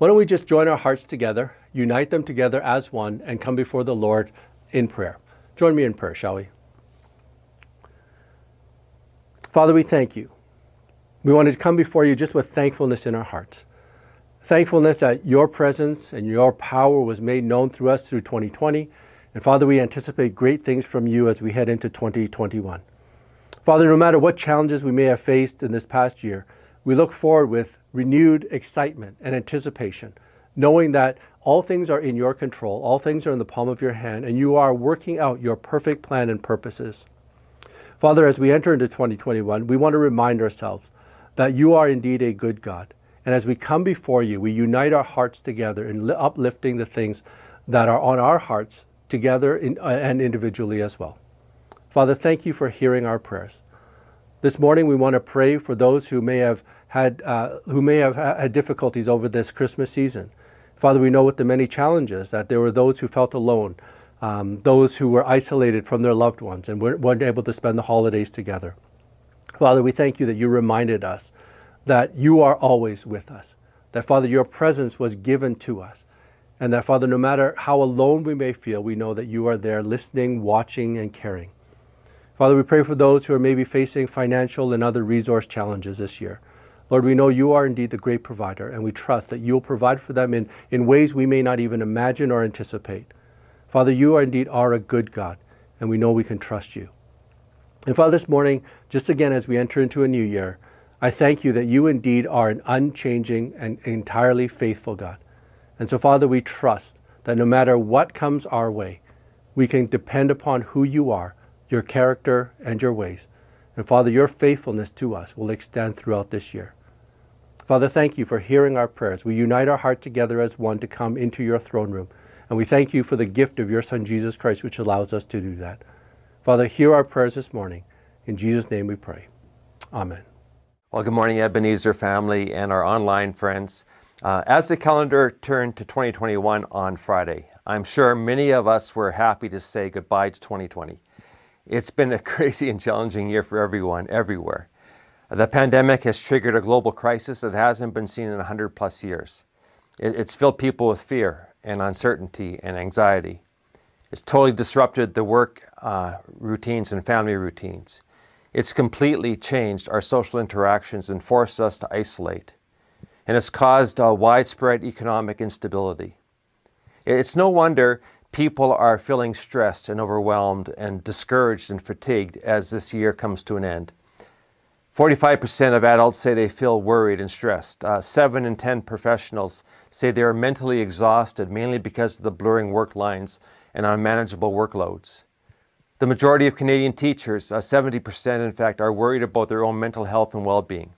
Why don't we just join our hearts together, unite them together as one, and come before the Lord in prayer? Join me in prayer, shall we? Father, we thank you. We want to come before you just with thankfulness in our hearts. Thankfulness that your presence and your power was made known through us through 2020. And Father, we anticipate great things from you as we head into 2021. Father, no matter what challenges we may have faced in this past year, we look forward with renewed excitement and anticipation, knowing that all things are in your control, all things are in the palm of your hand, and you are working out your perfect plan and purposes. Father, as we enter into 2021, we want to remind ourselves that you are indeed a good God. And as we come before you, we unite our hearts together in uplifting the things that are on our hearts together in, uh, and individually as well. Father, thank you for hearing our prayers. This morning, we want to pray for those who may have had, uh, who may have had difficulties over this Christmas season. Father, we know with the many challenges that there were those who felt alone, um, those who were isolated from their loved ones and weren't able to spend the holidays together. Father, we thank you that you reminded us that you are always with us, that Father, your presence was given to us, and that Father, no matter how alone we may feel, we know that you are there listening, watching, and caring. Father, we pray for those who are maybe facing financial and other resource challenges this year. Lord, we know you are indeed the great provider, and we trust that you'll provide for them in, in ways we may not even imagine or anticipate. Father, you are indeed are a good God, and we know we can trust you. And Father, this morning, just again as we enter into a new year, I thank you that you indeed are an unchanging and entirely faithful God. And so, Father, we trust that no matter what comes our way, we can depend upon who you are your character, and your ways. And Father, your faithfulness to us will extend throughout this year. Father, thank you for hearing our prayers. We unite our heart together as one to come into your throne room. And we thank you for the gift of your Son, Jesus Christ, which allows us to do that. Father, hear our prayers this morning. In Jesus' name we pray. Amen. Well, good morning, Ebenezer family and our online friends. Uh, as the calendar turned to 2021 on Friday, I'm sure many of us were happy to say goodbye to 2020. It's been a crazy and challenging year for everyone, everywhere. The pandemic has triggered a global crisis that hasn't been seen in 100 plus years. It's filled people with fear and uncertainty and anxiety. It's totally disrupted the work uh, routines and family routines. It's completely changed our social interactions and forced us to isolate. And it's caused widespread economic instability. It's no wonder people are feeling stressed and overwhelmed and discouraged and fatigued as this year comes to an end. 45% of adults say they feel worried and stressed. Uh, 7 in 10 professionals say they are mentally exhausted, mainly because of the blurring work lines and unmanageable workloads. The majority of Canadian teachers, uh, 70% in fact, are worried about their own mental health and well being.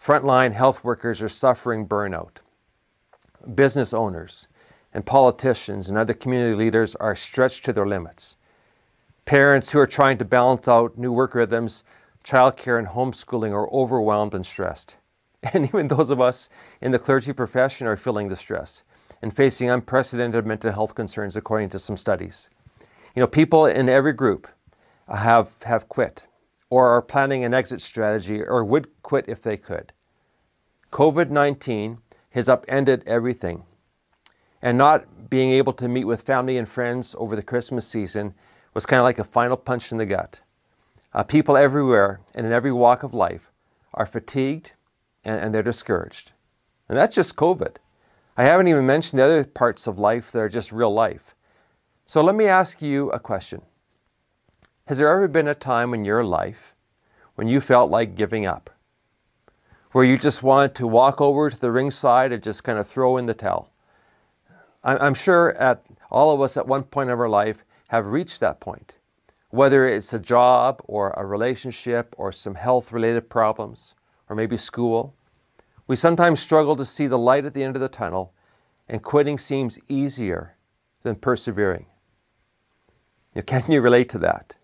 Frontline health workers are suffering burnout. Business owners, and politicians and other community leaders are stretched to their limits. Parents who are trying to balance out new work rhythms, childcare, and homeschooling are overwhelmed and stressed. And even those of us in the clergy profession are feeling the stress and facing unprecedented mental health concerns, according to some studies. You know, people in every group have, have quit or are planning an exit strategy or would quit if they could. COVID 19 has upended everything and not being able to meet with family and friends over the Christmas season was kind of like a final punch in the gut. Uh, people everywhere and in every walk of life are fatigued and, and they're discouraged. And that's just COVID. I haven't even mentioned the other parts of life that are just real life. So let me ask you a question Has there ever been a time in your life when you felt like giving up? Where you just wanted to walk over to the ringside and just kind of throw in the towel? I'm sure at all of us at one point of our life have reached that point, whether it's a job or a relationship or some health related problems or maybe school. We sometimes struggle to see the light at the end of the tunnel and quitting seems easier than persevering. Can you relate to that?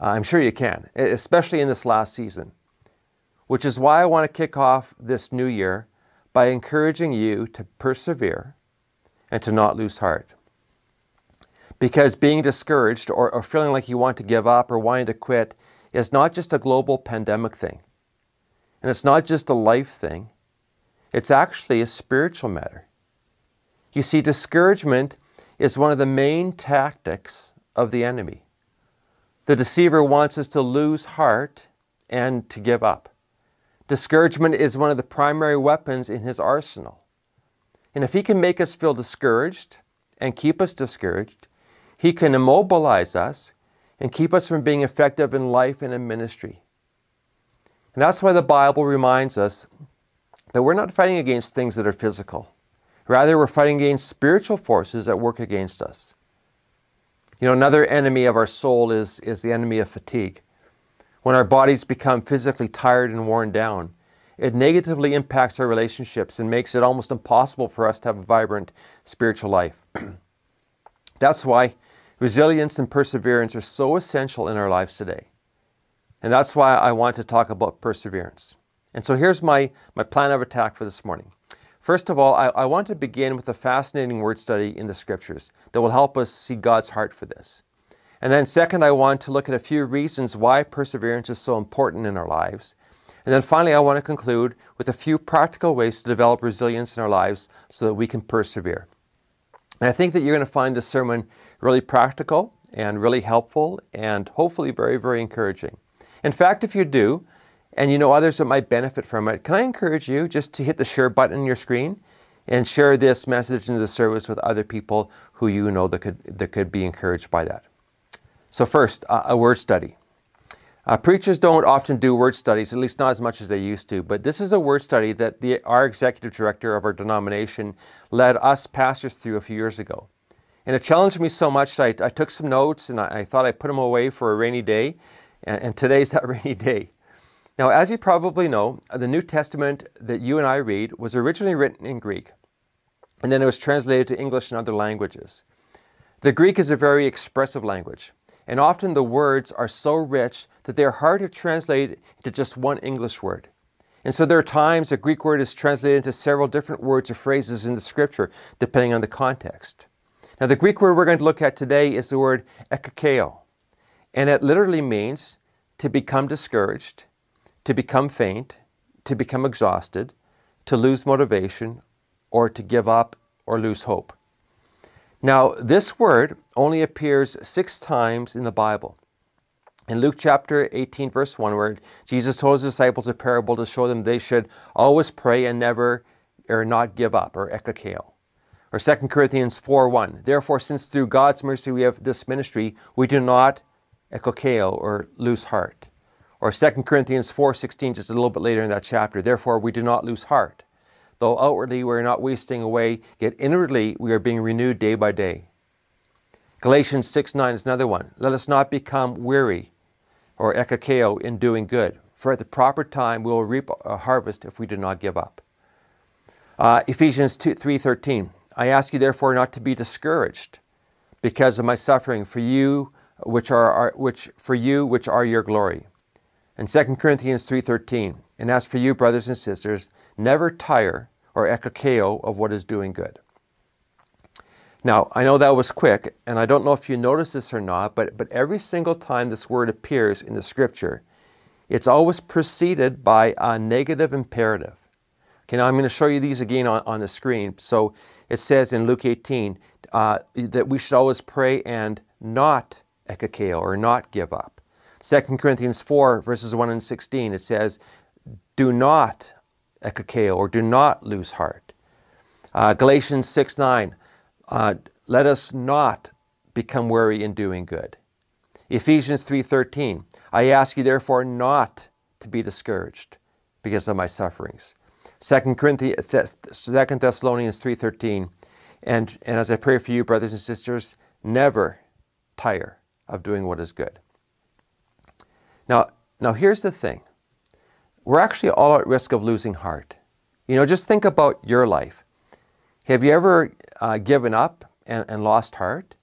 I'm sure you can, especially in this last season, which is why I want to kick off this new year by encouraging you to persevere and to not lose heart. Because being discouraged or, or feeling like you want to give up or wanting to quit is not just a global pandemic thing. And it's not just a life thing, it's actually a spiritual matter. You see, discouragement is one of the main tactics of the enemy. The deceiver wants us to lose heart and to give up. Discouragement is one of the primary weapons in his arsenal. And if he can make us feel discouraged and keep us discouraged, he can immobilize us and keep us from being effective in life and in ministry. And that's why the Bible reminds us that we're not fighting against things that are physical. Rather, we're fighting against spiritual forces that work against us. You know, another enemy of our soul is, is the enemy of fatigue. When our bodies become physically tired and worn down, it negatively impacts our relationships and makes it almost impossible for us to have a vibrant spiritual life. That's why resilience and perseverance are so essential in our lives today. And that's why I want to talk about perseverance. And so here's my, my plan of attack for this morning. First of all, I, I want to begin with a fascinating word study in the scriptures that will help us see God's heart for this. And then, second, I want to look at a few reasons why perseverance is so important in our lives. And then finally, I want to conclude with a few practical ways to develop resilience in our lives so that we can persevere. And I think that you're going to find this sermon really practical and really helpful and hopefully very, very encouraging. In fact, if you do, and you know others that might benefit from it, can I encourage you just to hit the share button on your screen and share this message into the service with other people who you know that could, that could be encouraged by that? So, first, uh, a word study. Uh, preachers don't often do word studies, at least not as much as they used to, but this is a word study that the, our executive director of our denomination led us pastors through a few years ago. And it challenged me so much that I, I took some notes and I, I, thought I'd put them away for a rainy day, and, and today's that rainy day. Now, as you probably know, the New Testament that you and I read was originally written in Greek, and then it was translated to English and other languages. The Greek is a very expressive language and often the words are so rich that they are hard to translate into just one English word. And so there are times a Greek word is translated into several different words or phrases in the scripture, depending on the context. Now, the Greek word we're going to look at today is the word ekakeo, and it literally means to become discouraged, to become faint, to become exhausted, to lose motivation, or to give up or lose hope. Now, this word only appears six times in the Bible. In Luke chapter 18, verse 1, where Jesus told his disciples a parable to show them they should always pray and never or not give up, or ekakeo. Or 2 Corinthians 4 1. Therefore, since through God's mercy we have this ministry, we do not ekakeo or lose heart. Or 2 Corinthians 4 16, just a little bit later in that chapter. Therefore, we do not lose heart. Though outwardly we are not wasting away, yet inwardly we are being renewed day by day. Galatians 6 9 is another one. Let us not become weary or ekakeo in doing good, for at the proper time we will reap a harvest if we do not give up. Uh, Ephesians 2, 3.13, I ask you therefore not to be discouraged because of my suffering for you which are, which for you which are your glory. And 2 Corinthians 3.13, and as for you, brothers and sisters, never tire or ekakeo of what is doing good. Now, I know that was quick, and I don't know if you noticed this or not, but, but every single time this word appears in the scripture, it's always preceded by a negative imperative. Okay, now I'm going to show you these again on, on the screen. So it says in Luke 18 uh, that we should always pray and not ekakeo or not give up. 2 Corinthians 4, verses 1 and 16, it says, do not ekakeo or do not lose heart. Uh, Galatians 6 9, uh, let us not become weary in doing good. Ephesians 3:13, I ask you therefore not to be discouraged because of my sufferings. 2 Corinthians, 2 Thessalonians 3:13, and, and as I pray for you, brothers and sisters, never tire of doing what is good. Now, now here's the thing we're actually all at risk of losing heart. You know, just think about your life. Have you ever uh, given up and, and lost heart?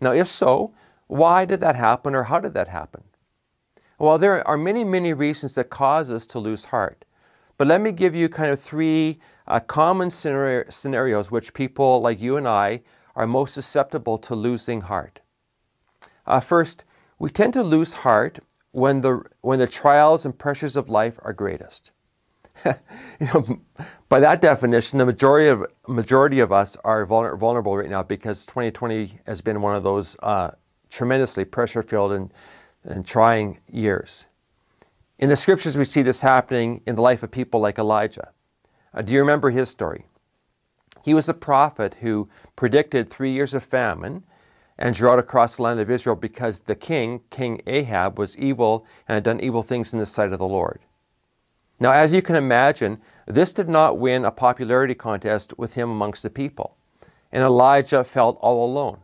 Now, if so, why did that happen or how did that happen? Well, there are many, many reasons that cause us to lose heart. But let me give you kind of three uh, common scenario, scenarios which people like you and I are most susceptible to losing heart. Uh, first, we tend to lose heart when the, when the trials and pressures of life are greatest. you know, by that definition, the majority of, majority of us are vulnerable right now because 2020 has been one of those uh, tremendously pressure filled and, and trying years. In the scriptures, we see this happening in the life of people like Elijah. Uh, do you remember his story? He was a prophet who predicted three years of famine and drought across the land of Israel because the king, King Ahab, was evil and had done evil things in the sight of the Lord. Now, as you can imagine, this did not win a popularity contest with him amongst the people, and Elijah felt all alone.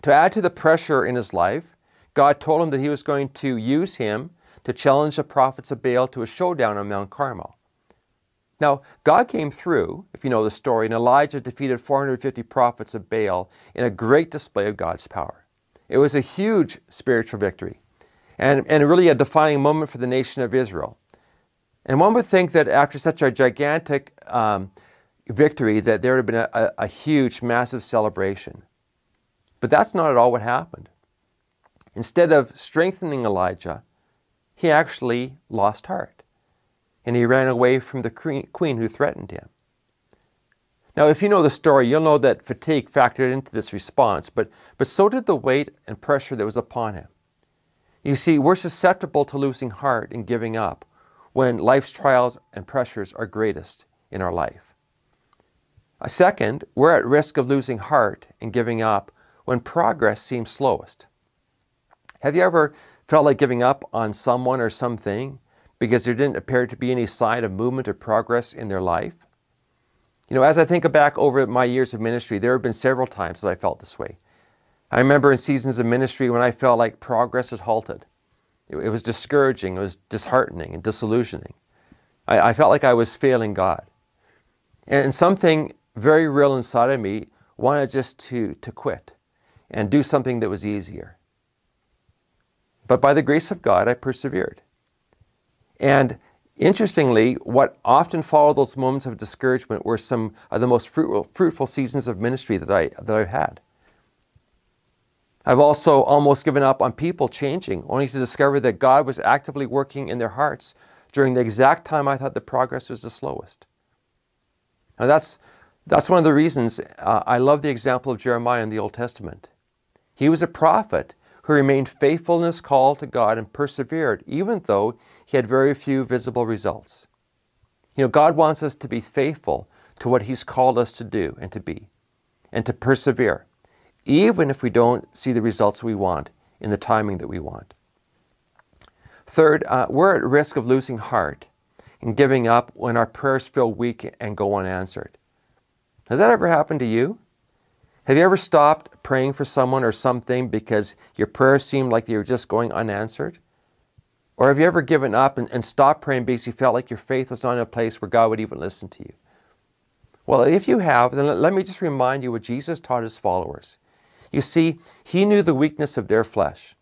To add to the pressure in his life, God told him that he was going to use him to challenge the prophets of Baal to a showdown on Mount Carmel. Now, God came through, if you know the story, and Elijah defeated 450 prophets of Baal in a great display of God's power. It was a huge spiritual victory and, and really a defining moment for the nation of Israel. And one would think that after such a gigantic um, victory that there would have been a, a, a huge, massive celebration. But that's not at all what happened. Instead of strengthening Elijah, he actually lost heart and he ran away from the queen who threatened him. Now, if you know the story, you'll know that fatigue factored into this response, but, but so did the weight and pressure that was upon him. You see, we're susceptible to losing heart and giving up when life's trials and pressures are greatest in our life. A second, we're at risk of losing heart and giving up when progress seems slowest. Have you ever felt like giving up on someone or something because there didn't appear to be any sign of movement or progress in their life. You know, as I think back over my years of ministry, there have been several times that I felt this way. I remember in seasons of ministry when I felt like progress had halted. It, it was discouraging, it was disheartening and disillusioning. I, I felt like I was failing God. And something very real inside of me wanted just to, to quit and do something that was easier. But by the grace of God, I persevered. And interestingly, what often followed those moments of discouragement were some of the most fruitful, fruitful seasons of ministry that, I, that I've had. I've also almost given up on people changing, only to discover that God was actively working in their hearts during the exact time I thought the progress was the slowest. Now, that's, that's one of the reasons uh, I love the example of Jeremiah in the Old Testament. He was a prophet who remained faithful in his call to God and persevered, even though he had very few visible results. You know, God wants us to be faithful to what He's called us to do and to be, and to persevere, even if we don't see the results we want in the timing that we want. Third, uh, we're at risk of losing heart and giving up when our prayers feel weak and go unanswered. Has that ever happened to you? Have you ever stopped praying for someone or something because your prayers seemed like they were just going unanswered? Or have you ever given up and, and stopped praying because you felt like your faith was not in a place where God would even listen to you? Well, if you have, then let me just remind you what Jesus taught his followers. You see, he knew the weakness of their flesh,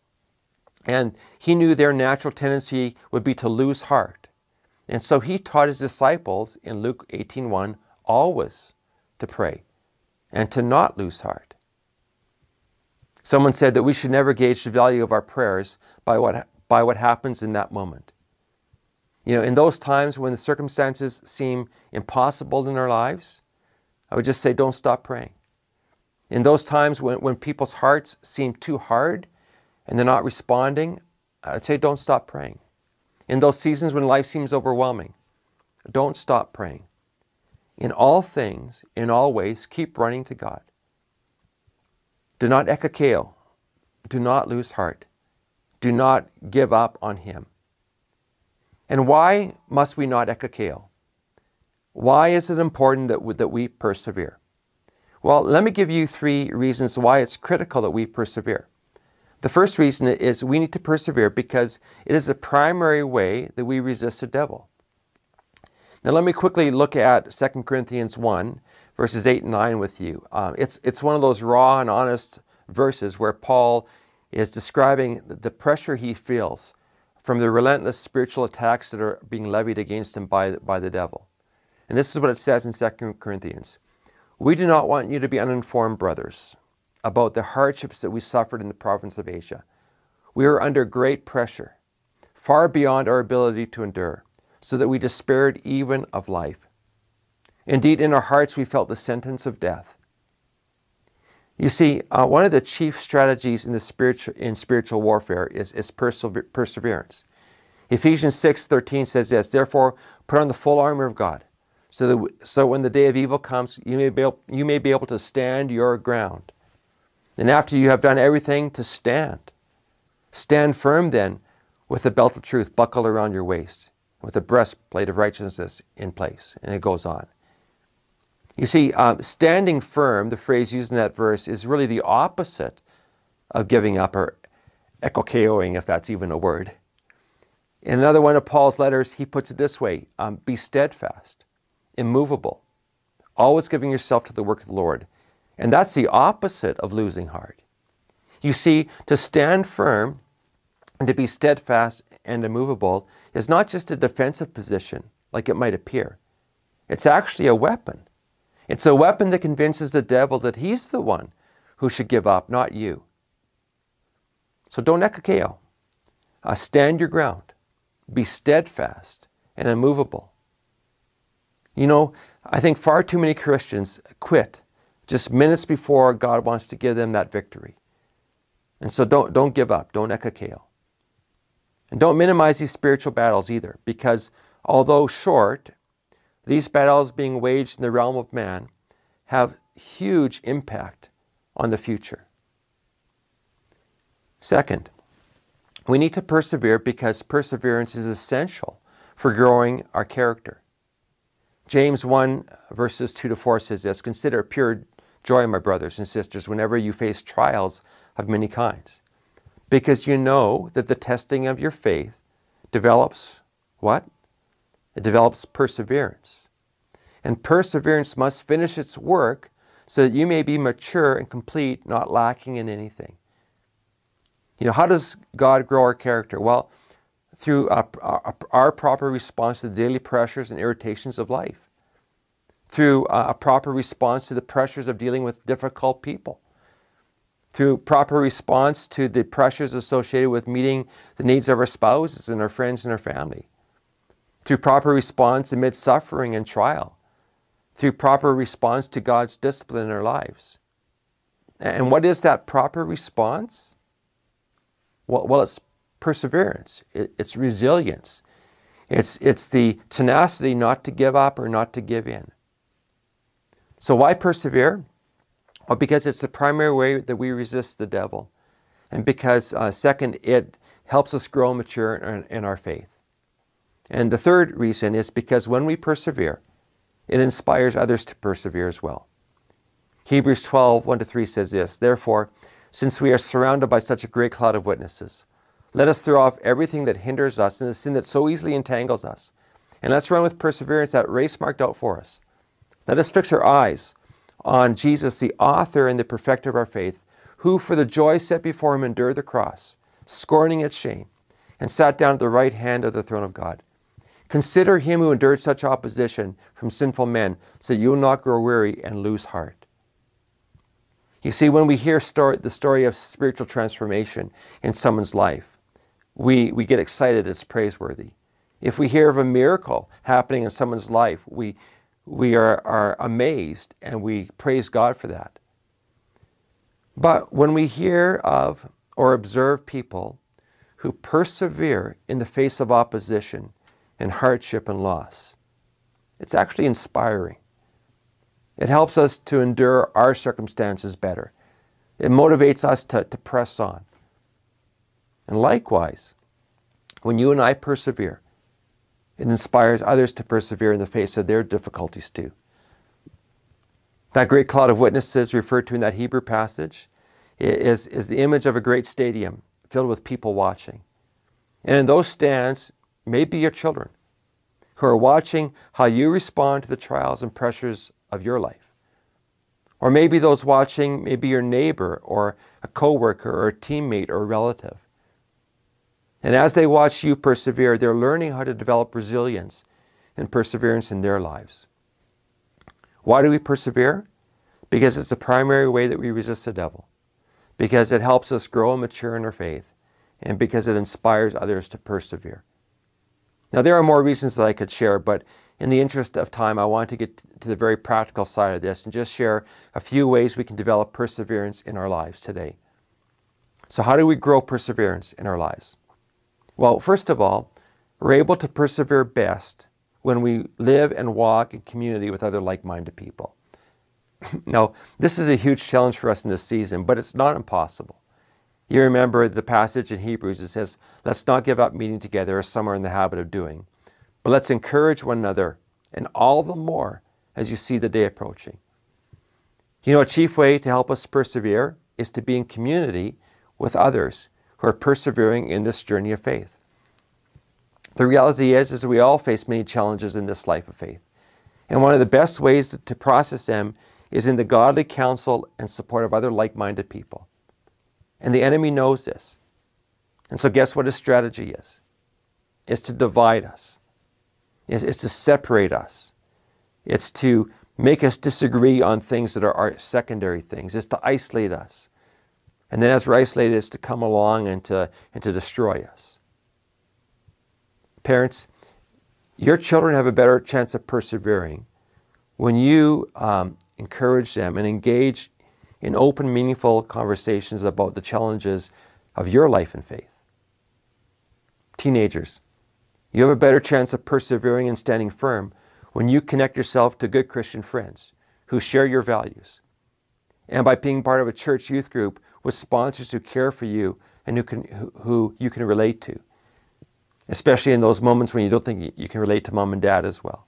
and he knew their natural tendency would be to lose heart. And so he taught his disciples in Luke 18:1 always to pray and to not lose heart. Someone said that we should never gauge the value of our prayers by what by what happens in that moment. You know, in those times when the circumstances seem impossible in our lives, I would just say, don't stop praying. In those times when, when people's hearts seem too hard and they're not responding, I'd say, don't stop praying. In those seasons when life seems overwhelming, don't stop praying. In all things, in all ways, keep running to God. Do not ekakeo. Do not lose heart. Do not give up on him. And why must we not ekakeo? Why is it important that we, that we persevere? Well, let me give you three reasons why it's critical that we persevere. The first reason is we need to persevere because it is the primary way that we resist the devil. Now, let me quickly look at 2 Corinthians 1, verses 8 and 9 with you. Um, it's, it's one of those raw and honest verses where Paul is describing the pressure he feels from the relentless spiritual attacks that are being levied against him by, by the devil. And this is what it says in 2 Corinthians We do not want you to be uninformed, brothers, about the hardships that we suffered in the province of Asia. We were under great pressure, far beyond our ability to endure, so that we despaired even of life. Indeed, in our hearts we felt the sentence of death. You see, uh, one of the chief strategies in, the spiritual, in spiritual warfare is, is persever- perseverance. Ephesians 6:13 says this, therefore put on the full armor of God, so that so when the day of evil comes, you may be able, you may be able to stand your ground. And after you have done everything to stand, stand firm then with the belt of truth buckled around your waist, with the breastplate of righteousness in place. And it goes on. You see, um, standing firm, the phrase used in that verse, is really the opposite of giving up or ekokeoing, if that's even a word. In another one of Paul's letters, he puts it this way um, Be steadfast, immovable, always giving yourself to the work of the Lord. And that's the opposite of losing heart. You see, to stand firm and to be steadfast and immovable is not just a defensive position like it might appear, it's actually a weapon. It's a weapon that convinces the devil that he's the one who should give up, not you. So don't ekakeo. Uh, stand your ground. Be steadfast and immovable. You know, I think far too many Christians quit just minutes before God wants to give them that victory. And so don't, don't give up. Don't ekakeo. And don't minimize these spiritual battles either, because although short, these battles being waged in the realm of man have huge impact on the future. Second, we need to persevere because perseverance is essential for growing our character. James 1, verses 2 to 4 says this Consider pure joy, my brothers and sisters, whenever you face trials of many kinds, because you know that the testing of your faith develops what? It develops perseverance. And perseverance must finish its work so that you may be mature and complete, not lacking in anything. You know, how does God grow our character? Well, through our proper response to the daily pressures and irritations of life, through a proper response to the pressures of dealing with difficult people, through proper response to the pressures associated with meeting the needs of our spouses and our friends and our family through proper response amid suffering and trial, through proper response to God's discipline in our lives. And what is that proper response? Well, well it's perseverance, it's resilience, it's, it's the tenacity not to give up or not to give in. So, why persevere? Well, because it's the primary way that we resist the devil. And because, uh, second, it helps us grow mature in, in our faith. And the third reason is because when we persevere, it inspires others to persevere as well. Hebrews 12, 1 to 3 says this Therefore, since we are surrounded by such a great cloud of witnesses, let us throw off everything that hinders us and the sin that so easily entangles us. And let's run with perseverance that race marked out for us. Let us fix our eyes on Jesus, the author and the perfecter of our faith, who for the joy set before him endured the cross, scorning its shame, and sat down at the right hand of the throne of God. Consider him who endured such opposition from sinful men, so you will not grow weary and lose heart. You see, when we hear story, the story of spiritual transformation in someone's life, we, we get excited, it's praiseworthy. If we hear of a miracle happening in someone's life, we, we are, are amazed and we praise God for that. But when we hear of or observe people who persevere in the face of opposition, and hardship and loss. It's actually inspiring. It helps us to endure our circumstances better. It motivates us to, to press on. And likewise, when you and I persevere, it inspires others to persevere in the face of their difficulties too. That great cloud of witnesses referred to in that Hebrew passage is, is the image of a great stadium filled with people watching. And in those stands, may be your children who are watching how you respond to the trials and pressures of your life. Or maybe those watching may be your neighbor or a coworker or a teammate or a relative. And as they watch you persevere, they're learning how to develop resilience and perseverance in their lives. Why do we persevere? Because it's the primary way that we resist the devil, because it helps us grow and mature in our faith, and because it inspires others to persevere. Now, there are more reasons that I could share, but in the interest of time, I want to get to the very practical side of this and just share a few ways we can develop perseverance in our lives today. So, how do we grow perseverance in our lives? Well, first of all, we're able to persevere best when we live and walk in community with other like minded people. now, this is a huge challenge for us in this season, but it's not impossible. You remember the passage in Hebrews, that says, Let's not give up meeting together as some are in the habit of doing, but let's encourage one another, and all the more as you see the day approaching. You know, a chief way to help us persevere is to be in community with others who are persevering in this journey of faith. The reality is, is we all face many challenges in this life of faith. And one of the best ways to process them is in the godly counsel and support of other like minded people. And the enemy knows this. And so, guess what his strategy is? It's to divide us, it's, it's to separate us, it's to make us disagree on things that are our secondary things, it's to isolate us. And then, as we're isolated, it's to come along and to, and to destroy us. Parents, your children have a better chance of persevering when you um, encourage them and engage in open, meaningful conversations about the challenges of your life and faith. Teenagers, you have a better chance of persevering and standing firm when you connect yourself to good Christian friends who share your values. And by being part of a church youth group with sponsors who care for you and who, can, who, who you can relate to, especially in those moments when you don't think you can relate to mom and dad as well.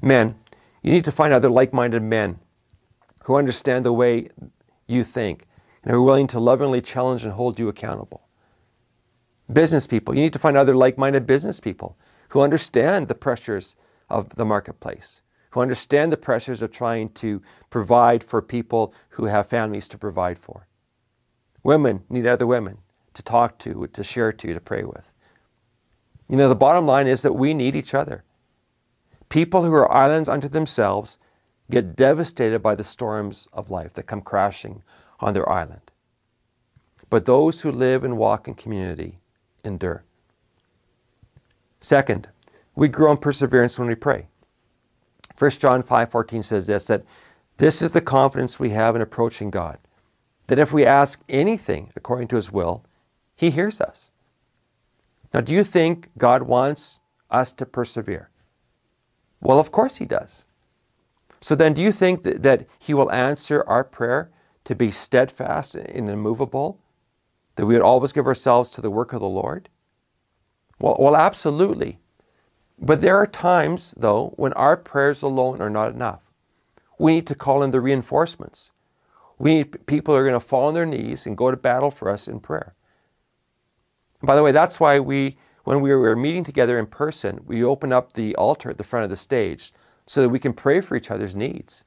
Men, you need to find other like minded men who understand the way you think and are willing to lovingly challenge and hold you accountable. Business people, you need to find other like minded business people who understand the pressures of the marketplace, who understand the pressures of trying to provide for people who have families to provide for. Women need other women to talk to, to share to, to pray with. You know, the bottom line is that we need each other. People who are islands unto themselves get devastated by the storms of life that come crashing on their island. But those who live and walk in community endure. Second, we grow in perseverance when we pray. 1 John 5:14 says this that this is the confidence we have in approaching God, that if we ask anything according to his will, he hears us. Now, do you think God wants us to persevere? Well, of course he does. So then, do you think that, that He will answer our prayer to be steadfast and immovable? That we would always give ourselves to the work of the Lord? Well, well, absolutely. But there are times, though, when our prayers alone are not enough. We need to call in the reinforcements. We need people who are going to fall on their knees and go to battle for us in prayer. And by the way, that's why we, when we were meeting together in person, we opened up the altar at the front of the stage so that we can pray for each other's needs.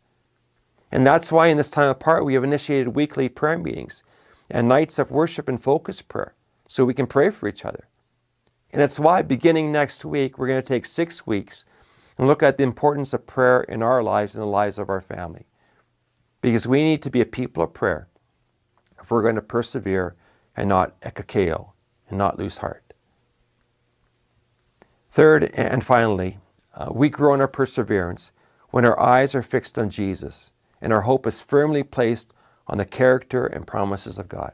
And that's why in this time apart, we have initiated weekly prayer meetings and nights of worship and focus prayer so we can pray for each other. And it's why beginning next week, we're going to take six weeks and look at the importance of prayer in our lives and the lives of our family. Because we need to be a people of prayer if we're going to persevere and not ekakeo and not lose heart. Third and finally, uh, we grow in our perseverance when our eyes are fixed on Jesus and our hope is firmly placed on the character and promises of God.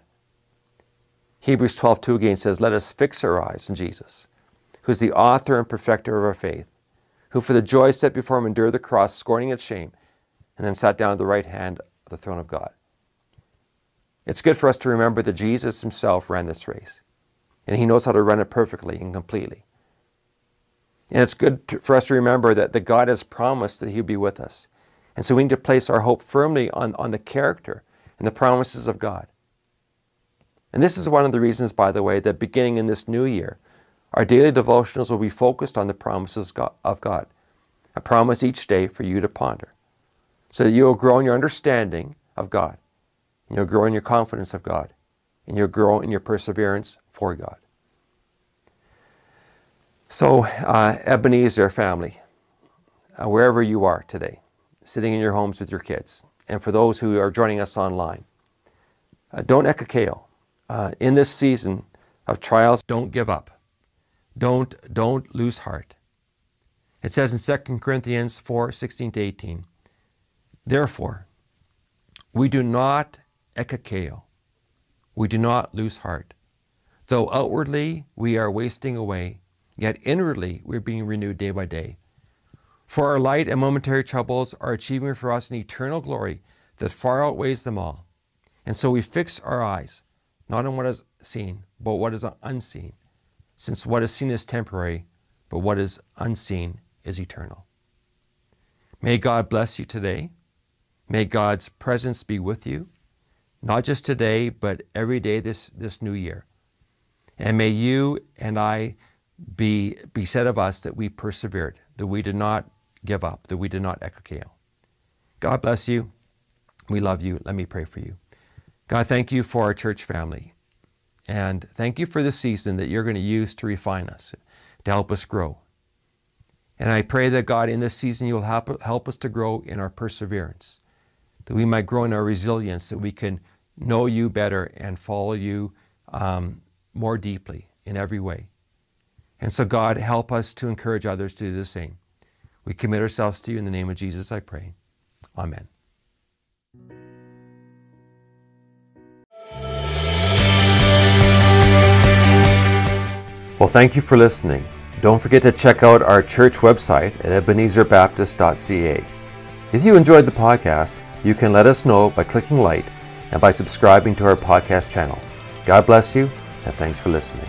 Hebrews 12:2 again says, "Let us fix our eyes on Jesus, who is the author and perfecter of our faith, who for the joy set before him endured the cross, scorning its shame, and then sat down at the right hand of the throne of God." It's good for us to remember that Jesus himself ran this race, and he knows how to run it perfectly and completely. And it's good to, for us to remember that, that God has promised that He'll be with us. And so we need to place our hope firmly on, on the character and the promises of God. And this is one of the reasons, by the way, that beginning in this new year, Our daily devotionals will be focused on the promises of God, a promise each day for you to ponder, so that you will grow in your understanding of God, and you'll grow in your confidence of God, and you'll grow in your perseverance for God. So, uh, Ebenezer family, uh, wherever you are today, sitting in your homes with your kids, and for those who are joining us online, uh, don't ekakeo. Uh, in this season of trials, don't give up. Don't, don't lose heart. It says in 2 Corinthians 4 16 to 18, Therefore, we do not ekakeo, we do not lose heart. Though outwardly we are wasting away, Yet inwardly, we're being renewed day by day. For our light and momentary troubles are achieving for us an eternal glory that far outweighs them all. And so we fix our eyes, not on what is seen, but what is unseen, since what is seen is temporary, but what is unseen is eternal. May God bless you today. May God's presence be with you, not just today, but every day this, this new year. And may you and I be, be said of us that we persevered, that we did not give up, that we did not ekakeo. God bless you. We love you. Let me pray for you. God, thank you for our church family. And thank you for the season that you're going to use to refine us, to help us grow. And I pray that God, in this season, you'll help, help us to grow in our perseverance, that we might grow in our resilience, that we can know you better and follow you um, more deeply in every way. And so, God, help us to encourage others to do the same. We commit ourselves to you in the name of Jesus, I pray. Amen. Well, thank you for listening. Don't forget to check out our church website at ebenezerbaptist.ca. If you enjoyed the podcast, you can let us know by clicking like and by subscribing to our podcast channel. God bless you, and thanks for listening.